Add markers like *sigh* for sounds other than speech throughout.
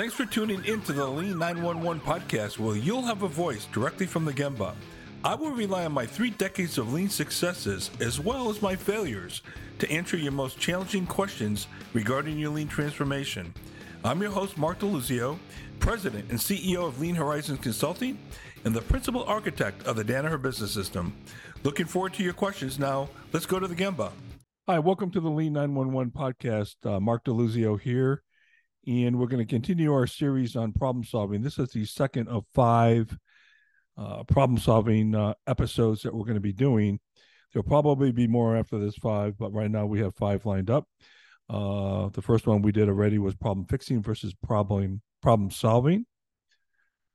Thanks for tuning in to the Lean 911 podcast, where you'll have a voice directly from the Gemba. I will rely on my three decades of lean successes as well as my failures to answer your most challenging questions regarding your lean transformation. I'm your host, Mark DeLuzio, President and CEO of Lean Horizons Consulting and the principal architect of the Danaher Business System. Looking forward to your questions. Now, let's go to the Gemba. Hi, welcome to the Lean 911 podcast. Uh, Mark DeLuzio here, and we're going to continue our series on problem solving. This is the second of five uh, problem solving uh, episodes that we're going to be doing. There'll probably be more after this five, but right now we have five lined up. Uh, the first one we did already was problem fixing versus problem problem solving.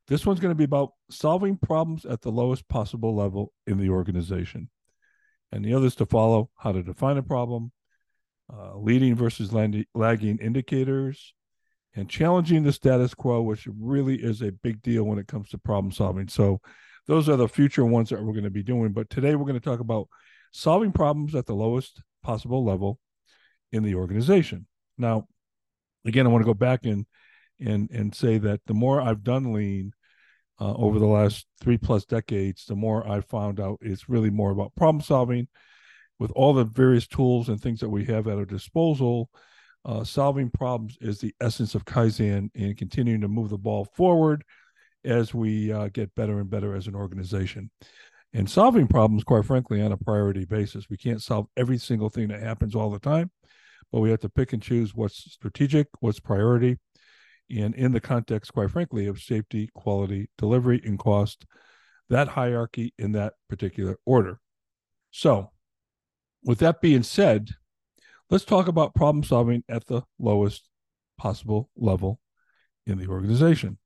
This one's going to be about solving problems at the lowest possible level in the organization. And the others to follow how to define a problem, uh, leading versus lagging indicators, and challenging the status quo, which really is a big deal when it comes to problem solving. So, those are the future ones that we're going to be doing. But today we're going to talk about solving problems at the lowest possible level in the organization. Now, again, I want to go back and and and say that the more I've done lean uh, over the last three plus decades, the more I found out it's really more about problem solving with all the various tools and things that we have at our disposal uh, solving problems is the essence of Kaizen and continuing to move the ball forward as we uh, get better and better as an organization. And solving problems, quite frankly, on a priority basis. We can't solve every single thing that happens all the time, but we have to pick and choose what's strategic, what's priority, and in the context, quite frankly, of safety, quality, delivery, and cost, that hierarchy in that particular order. So, with that being said, Let's talk about problem solving at the lowest possible level in the organization.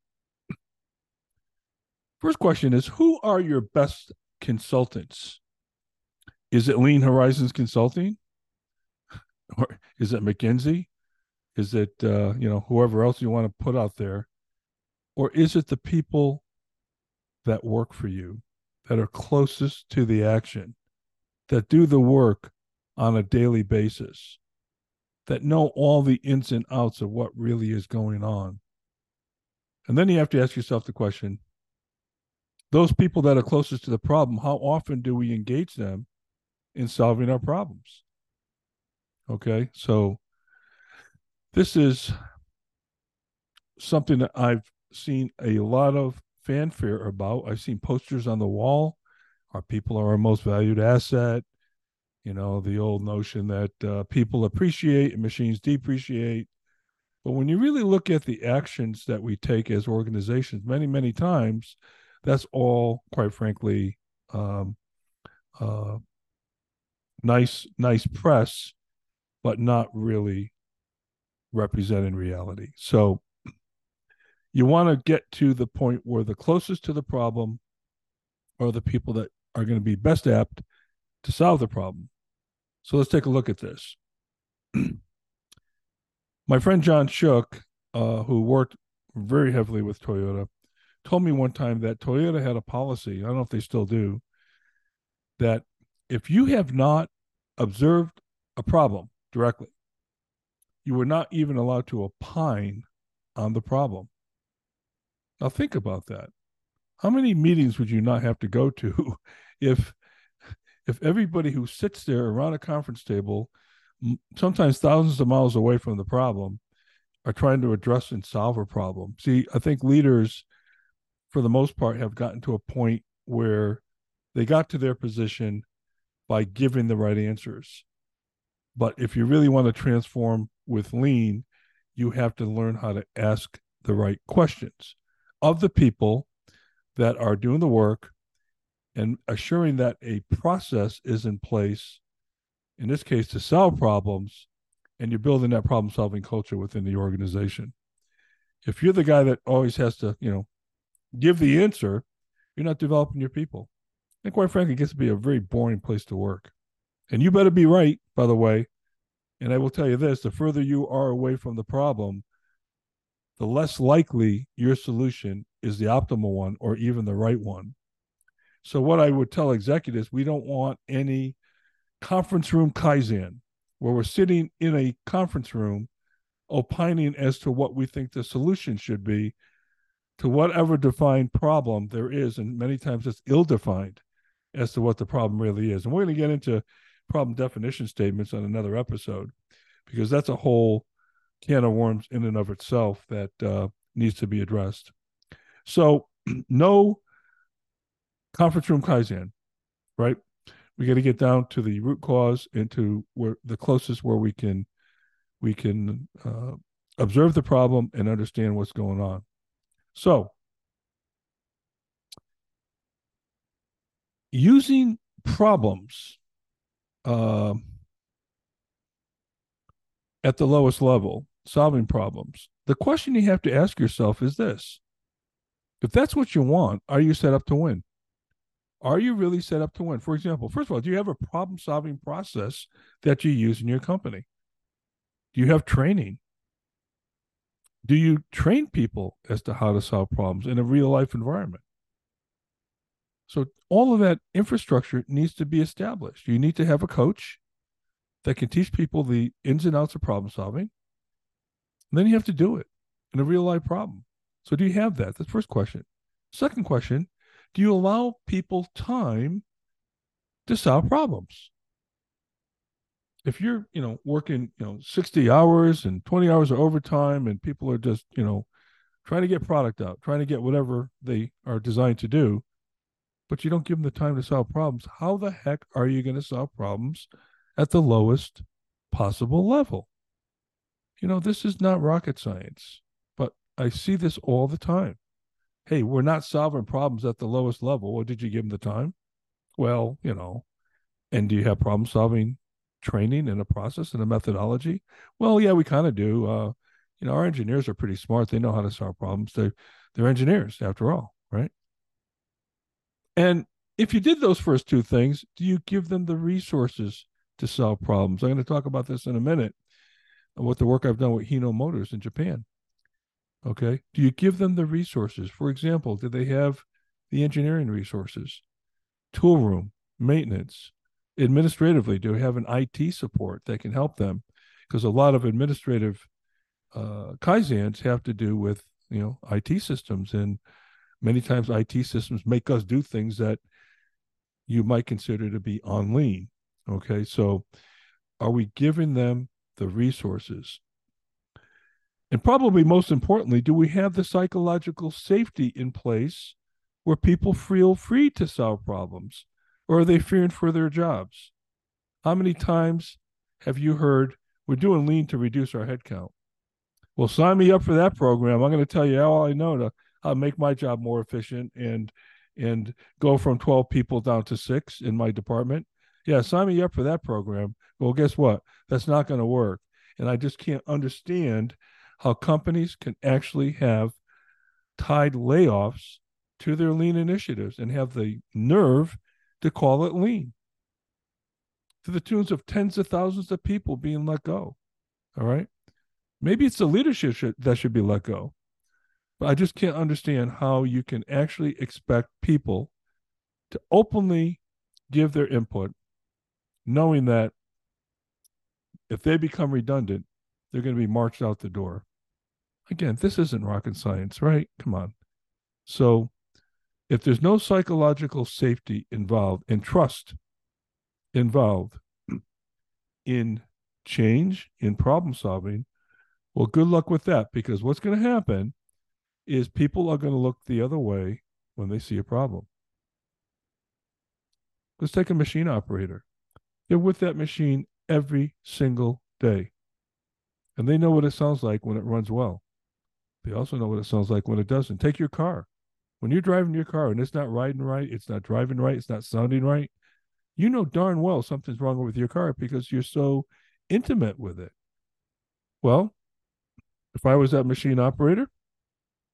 First question is Who are your best consultants? Is it Lean Horizons Consulting? *laughs* Or is it McKinsey? Is it, uh, you know, whoever else you want to put out there? Or is it the people that work for you, that are closest to the action, that do the work on a daily basis that know all the ins and outs of what really is going on. And then you have to ask yourself the question those people that are closest to the problem, how often do we engage them in solving our problems? Okay, so this is something that I've seen a lot of fanfare about. I've seen posters on the wall. Our people are our most valued asset you know the old notion that uh, people appreciate and machines depreciate. But when you really look at the actions that we take as organizations many many times that's all quite frankly um, uh, nice nice press but not really representing reality. So you want to get to the point where the closest to the problem are the people that are going to be best apt to solve the problem. So let's take a look at this. *clears throat* My friend John Shook, uh, who worked very heavily with Toyota, told me one time that Toyota had a policy, I don't know if they still do, that if you have not observed a problem directly, you were not even allowed to opine on the problem. Now think about that. How many meetings would you not have to go to *laughs* if if everybody who sits there around a conference table, sometimes thousands of miles away from the problem, are trying to address and solve a problem. See, I think leaders, for the most part, have gotten to a point where they got to their position by giving the right answers. But if you really want to transform with lean, you have to learn how to ask the right questions of the people that are doing the work and assuring that a process is in place, in this case, to solve problems, and you're building that problem solving culture within the organization. If you're the guy that always has to, you know, give the answer, you're not developing your people. And quite frankly, it gets to be a very boring place to work. And you better be right, by the way. And I will tell you this the further you are away from the problem, the less likely your solution is the optimal one or even the right one. So what I would tell executives, we don't want any conference room kaizen where we're sitting in a conference room opining as to what we think the solution should be to whatever defined problem there is. And many times it's ill defined as to what the problem really is. And we're going to get into problem definition statements on another episode because that's a whole can of worms in and of itself that uh, needs to be addressed. So, *clears throat* no conference room Kaizen, right? We got to get down to the root cause and to where the closest where we can we can uh, observe the problem and understand what's going on. So, using problems uh, at the lowest level, solving problems, the question you have to ask yourself is this if that's what you want, are you set up to win? Are you really set up to win? For example, first of all, do you have a problem solving process that you use in your company? Do you have training? Do you train people as to how to solve problems in a real life environment? So, all of that infrastructure needs to be established. You need to have a coach that can teach people the ins and outs of problem solving. And then you have to do it in a real life problem. So, do you have that? That's the first question. Second question Do you allow people time to solve problems? If you're, you know, working, you know, 60 hours and 20 hours of overtime and people are just, you know, trying to get product out, trying to get whatever they are designed to do, but you don't give them the time to solve problems, how the heck are you going to solve problems at the lowest possible level? You know, this is not rocket science. But I see this all the time. Hey, we're not solving problems at the lowest level. Well, did you give them the time? Well, you know, and do you have problem solving training and a process and a methodology? Well, yeah, we kind of do. Uh, you know, our engineers are pretty smart. They know how to solve problems. They're they're engineers after all, right? And if you did those first two things, do you give them the resources to solve problems? I'm going to talk about this in a minute. What the work I've done with Hino Motors in Japan. Okay. Do you give them the resources? For example, do they have the engineering resources, tool room, maintenance, administratively? Do they have an IT support that can help them? Because a lot of administrative uh, kaizens have to do with you know IT systems, and many times IT systems make us do things that you might consider to be on lean. Okay, so are we giving them the resources? And probably most importantly, do we have the psychological safety in place where people feel free to solve problems? Or are they fearing for their jobs? How many times have you heard we're doing lean to reduce our headcount? Well, sign me up for that program. I'm going to tell you all I know to how to make my job more efficient and and go from 12 people down to six in my department. Yeah, sign me up for that program. Well, guess what? That's not going to work. And I just can't understand how companies can actually have tied layoffs to their lean initiatives and have the nerve to call it lean to the tunes of tens of thousands of people being let go. All right. Maybe it's the leadership that should be let go. But I just can't understand how you can actually expect people to openly give their input, knowing that if they become redundant, they're going to be marched out the door again, this isn't rocket science, right? Come on. So, if there's no psychological safety involved and trust involved in change, in problem solving, well, good luck with that because what's going to happen is people are going to look the other way when they see a problem. Let's take a machine operator. They're with that machine every single day. And they know what it sounds like when it runs well. They also know what it sounds like when it doesn't. Take your car. When you're driving your car and it's not riding right, it's not driving right, it's not sounding right, you know darn well something's wrong with your car because you're so intimate with it. Well, if I was that machine operator,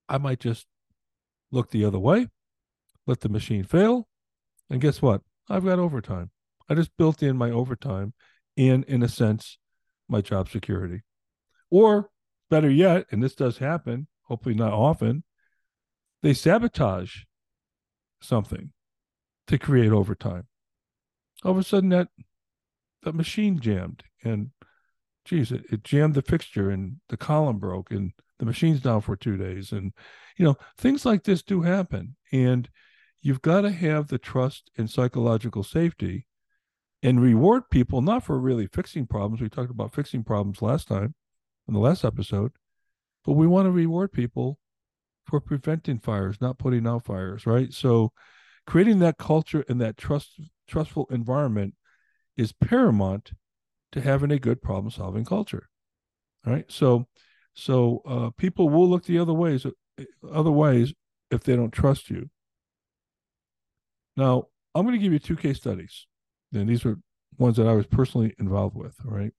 I might just look the other way, let the machine fail, and guess what? I've got overtime. I just built in my overtime and, in a sense, my job security. Or better yet, and this does happen, hopefully not often, they sabotage something to create overtime. All of a sudden that that machine jammed and geez, it, it jammed the fixture and the column broke and the machine's down for two days. And, you know, things like this do happen. And you've got to have the trust and psychological safety and reward people not for really fixing problems. We talked about fixing problems last time in the last episode, but we want to reward people for preventing fires, not putting out fires, right? So creating that culture and that trust trustful environment is paramount to having a good problem solving culture. Right. So so uh, people will look the other ways other ways if they don't trust you. Now, I'm going to give you two case studies. And these are ones that I was personally involved with. All right.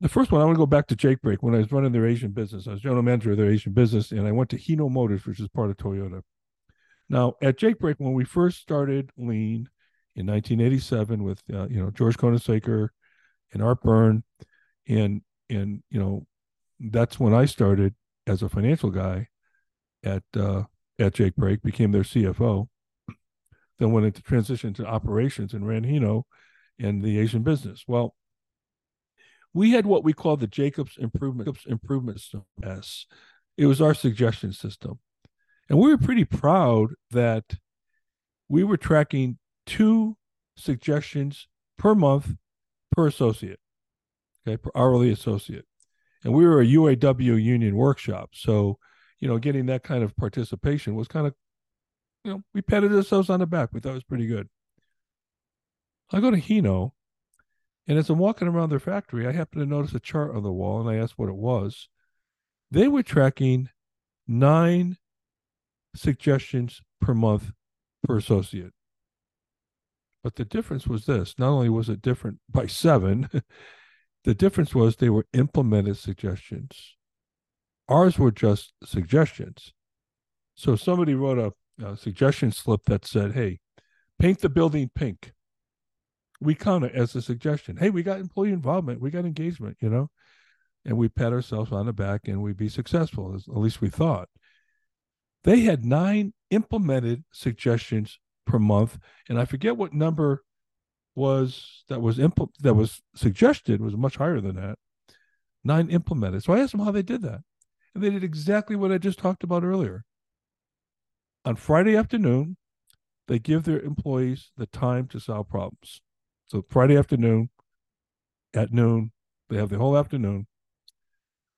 The first one, I want to go back to Jake Brake when I was running their Asian business. I was general manager of their Asian business, and I went to Hino Motors, which is part of Toyota. Now, at Jake Brake, when we first started Lean in 1987 with uh, you know George Koenigsaecker and Art Byrne, and and you know that's when I started as a financial guy at uh, at Jake Brake, became their CFO, then went into transition to operations and ran Hino and the Asian business. Well, we had what we call the Jacobs Improvement Improvement System. S. It was our suggestion system, and we were pretty proud that we were tracking two suggestions per month per associate, okay, per hourly associate, and we were a UAW union workshop, so you know, getting that kind of participation was kind of, you know, we patted ourselves on the back. We thought it was pretty good. I go to Hino, and as I'm walking around their factory, I happen to notice a chart on the wall, and I asked what it was. They were tracking nine suggestions per month per associate. But the difference was this not only was it different by seven, *laughs* the difference was they were implemented suggestions. Ours were just suggestions. So somebody wrote a, a suggestion slip that said, hey, paint the building pink we count it as a suggestion. Hey, we got employee involvement, we got engagement, you know, and we pat ourselves on the back and we'd be successful, at least we thought. They had nine implemented suggestions per month, and I forget what number was that was impl- that was suggested was much higher than that. Nine implemented. So I asked them how they did that, and they did exactly what I just talked about earlier. On Friday afternoon, they give their employees the time to solve problems. So Friday afternoon at noon, they have the whole afternoon.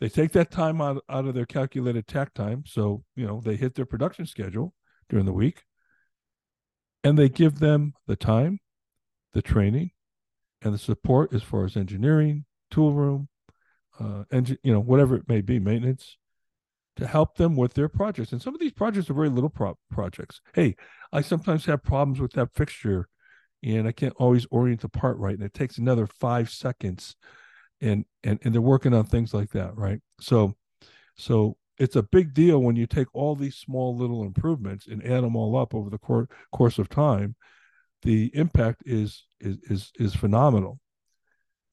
They take that time out, out of their calculated takt time. So, you know, they hit their production schedule during the week and they give them the time, the training, and the support as far as engineering, tool room, uh, engine, you know, whatever it may be, maintenance, to help them with their projects. And some of these projects are very little pro- projects. Hey, I sometimes have problems with that fixture and I can't always orient the part right, and it takes another five seconds, and and and they're working on things like that, right? So, so it's a big deal when you take all these small little improvements and add them all up over the cor- course of time. The impact is is is is phenomenal,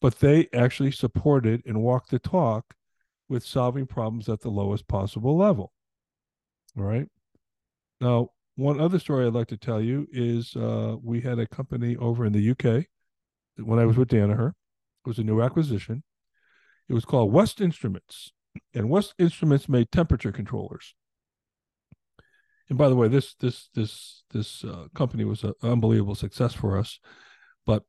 but they actually supported and walked the talk with solving problems at the lowest possible level. All right. Now, one other story I'd like to tell you is uh, we had a company over in the UK when I was with Danaher. It was a new acquisition. It was called West Instruments, and West Instruments made temperature controllers. And by the way, this this this this uh, company was an unbelievable success for us. But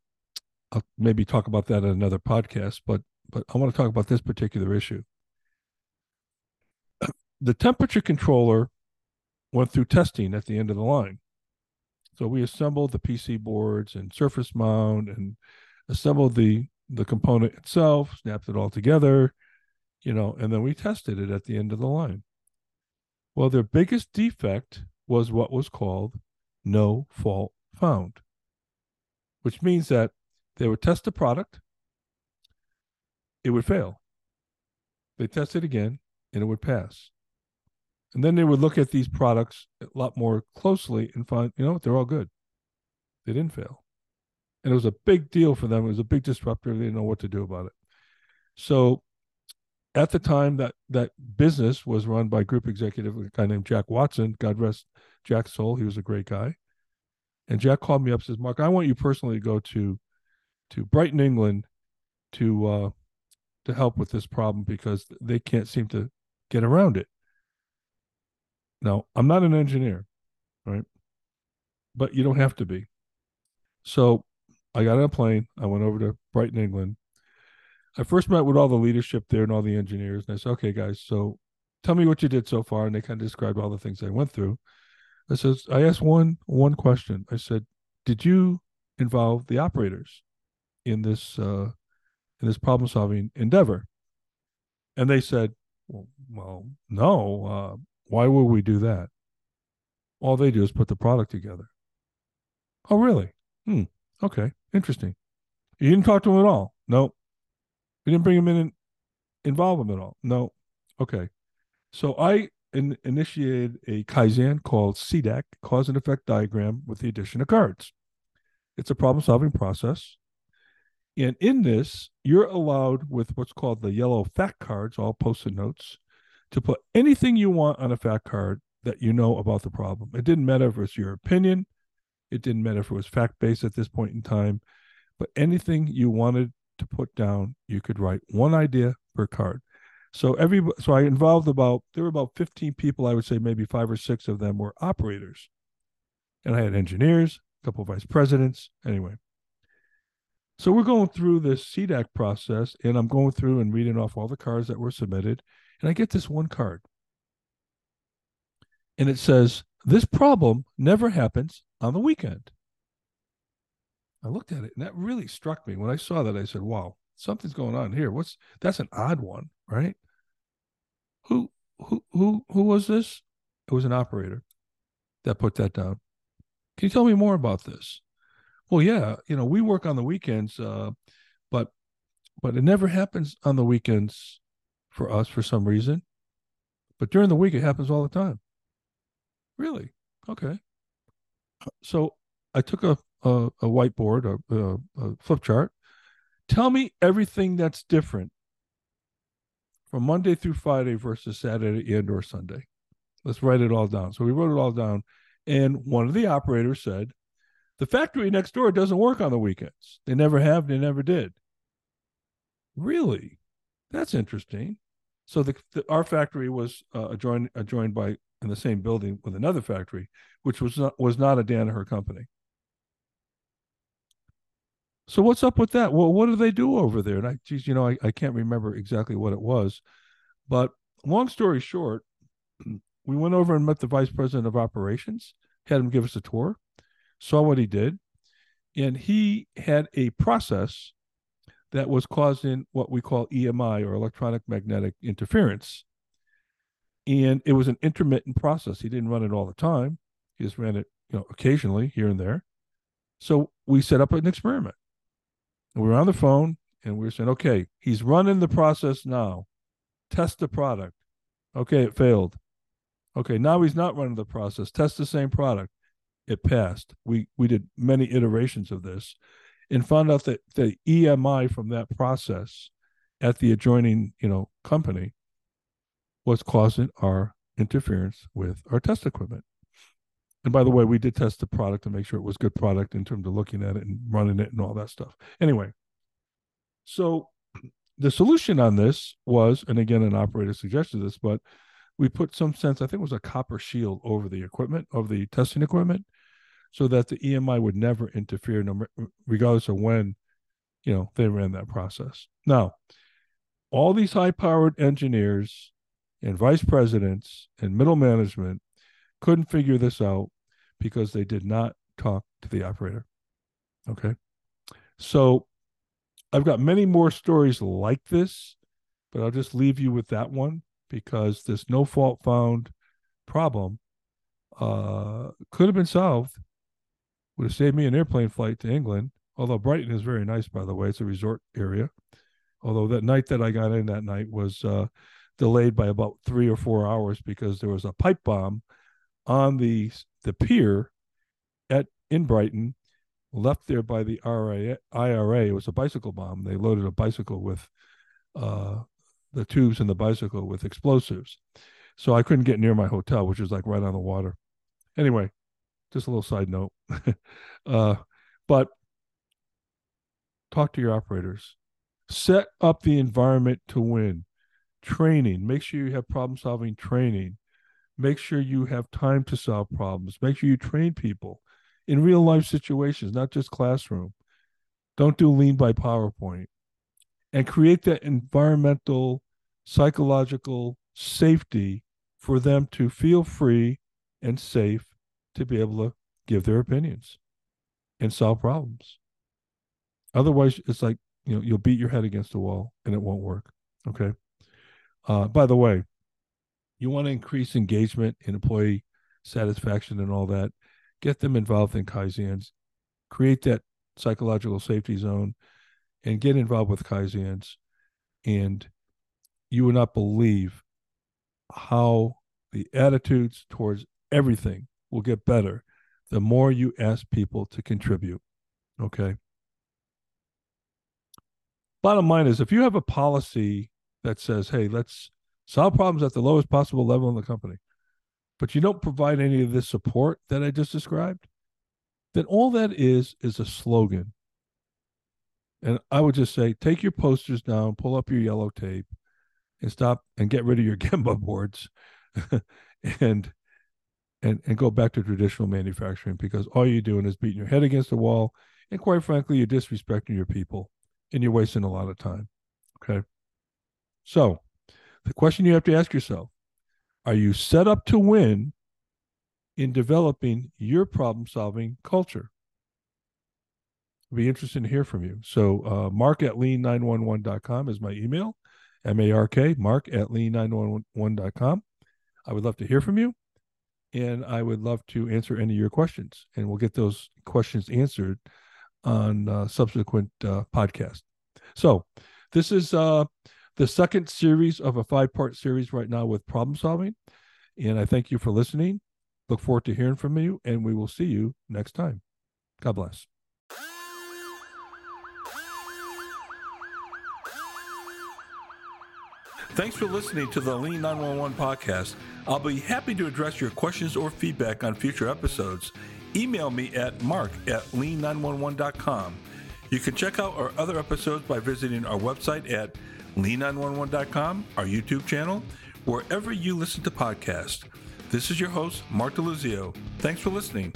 I'll maybe talk about that in another podcast. But but I want to talk about this particular issue. The temperature controller went through testing at the end of the line. So we assembled the PC boards and surface mount and assembled the the component itself, snapped it all together, you know, and then we tested it at the end of the line. Well, their biggest defect was what was called no fault found, which means that they would test the product, it would fail. They test it again, and it would pass. And then they would look at these products a lot more closely and find, you know what, they're all good. They didn't fail. And it was a big deal for them. It was a big disruptor. They didn't know what to do about it. So at the time that that business was run by group executive, a guy named Jack Watson, God rest Jack's soul. He was a great guy. And Jack called me up, says, Mark, I want you personally to go to to Brighton, England to uh, to help with this problem because they can't seem to get around it. Now, I'm not an engineer, right? But you don't have to be. So I got on a plane. I went over to Brighton, England. I first met with all the leadership there and all the engineers. And I said, okay, guys, so tell me what you did so far. And they kind of described all the things I went through. I says, I asked one one question. I said, did you involve the operators in this uh, in this problem solving endeavor? And they said, well, well no. Why would we do that? All they do is put the product together. Oh, really? Hmm. Okay. Interesting. You didn't talk to them at all? No. You didn't bring them in and involve them at all? No. Okay. So I in, initiated a Kaizen called CEDAC, cause and effect diagram with the addition of cards. It's a problem solving process. And in this, you're allowed with what's called the yellow fact cards, all post it notes, to put anything you want on a fact card that you know about the problem. It didn't matter if it was your opinion, it didn't matter if it was fact based at this point in time, but anything you wanted to put down, you could write one idea per card. So every so I involved about there were about 15 people, I would say maybe five or six of them were operators. And I had engineers, a couple of vice presidents, anyway. So we're going through this CEDAC process, and I'm going through and reading off all the cards that were submitted, and I get this one card. And it says, This problem never happens on the weekend. I looked at it and that really struck me. When I saw that, I said, Wow, something's going on here. What's that's an odd one, right? Who who who who was this? It was an operator that put that down. Can you tell me more about this? Well, yeah, you know, we work on the weekends, uh, but but it never happens on the weekends for us for some reason. But during the week, it happens all the time. Really? Okay. So I took a a, a whiteboard, a, a, a flip chart. Tell me everything that's different from Monday through Friday versus Saturday and or Sunday. Let's write it all down. So we wrote it all down. And one of the operators said, the factory next door doesn't work on the weekends. They never have, they never did. Really? That's interesting. So the, the our factory was uh, adjoined adjoined by in the same building with another factory, which was not was not a Danaher company. So what's up with that? Well, what do they do over there? And I, geez, you know, I, I can't remember exactly what it was, but long story short, we went over and met the vice president of operations, had him give us a tour, saw what he did, and he had a process that was causing what we call EMI or electronic magnetic interference. And it was an intermittent process. He didn't run it all the time. He just ran it, you know, occasionally here and there. So we set up an experiment. And we were on the phone and we were saying, okay, he's running the process now. Test the product. Okay, it failed. Okay, now he's not running the process. Test the same product. It passed. We we did many iterations of this and found out that the EMI from that process at the adjoining, you know, company was causing our interference with our test equipment. And by the way, we did test the product to make sure it was good product in terms of looking at it and running it and all that stuff. Anyway, so the solution on this was, and again, an operator suggested this, but we put some sense, I think it was a copper shield over the equipment, of the testing equipment, so that the EMI would never interfere, no, regardless of when, you know, they ran that process. Now, all these high-powered engineers and vice presidents and middle management couldn't figure this out because they did not talk to the operator. Okay. So I've got many more stories like this, but I'll just leave you with that one because this no fault found problem uh, could have been solved. Would have saved me an airplane flight to England. Although Brighton is very nice, by the way, it's a resort area. Although that night that I got in that night was uh, delayed by about three or four hours because there was a pipe bomb on the the pier at in Brighton, left there by the IRA. IRA. It was a bicycle bomb. They loaded a bicycle with uh, the tubes in the bicycle with explosives. So I couldn't get near my hotel, which was like right on the water. Anyway, just a little side note. *laughs* uh, but talk to your operators. Set up the environment to win. Training. Make sure you have problem solving training. Make sure you have time to solve problems. Make sure you train people in real life situations, not just classroom. Don't do lean by PowerPoint. And create that environmental, psychological safety for them to feel free and safe to be able to give their opinions and solve problems. Otherwise, it's like, you know, you'll beat your head against the wall and it won't work. Okay. Uh, by the way, you want to increase engagement and employee satisfaction and all that. Get them involved in Kaizens, create that psychological safety zone, and get involved with Kaizens. And you will not believe how the attitudes towards everything will get better the more you ask people to contribute. Okay. Bottom line is if you have a policy that says, hey, let's solve problems at the lowest possible level in the company, but you don't provide any of this support that I just described, then all that is is a slogan. And I would just say, take your posters down, pull up your yellow tape, and stop and get rid of your *laughs* Gemba boards, *laughs* and and and go back to traditional manufacturing because all you're doing is beating your head against the wall, and quite frankly, you're disrespecting your people, and you're wasting a lot of time. Okay. So, the question you have to ask yourself: Are you set up to win in developing your problem-solving culture? It'd be interesting to hear from you. So, uh, mark at lean911.com is my email. M A R K, mark at lean911.com. I would love to hear from you. And I would love to answer any of your questions. And we'll get those questions answered on uh, subsequent uh, podcast. So, this is uh, the second series of a five part series right now with problem solving. And I thank you for listening. Look forward to hearing from you, and we will see you next time. God bless. Thanks for listening to the Lean 911 podcast. I'll be happy to address your questions or feedback on future episodes. Email me at mark at lean911.com. You can check out our other episodes by visiting our website at lean911.com, our YouTube channel, wherever you listen to podcasts. This is your host, Mark DeLuzio. Thanks for listening.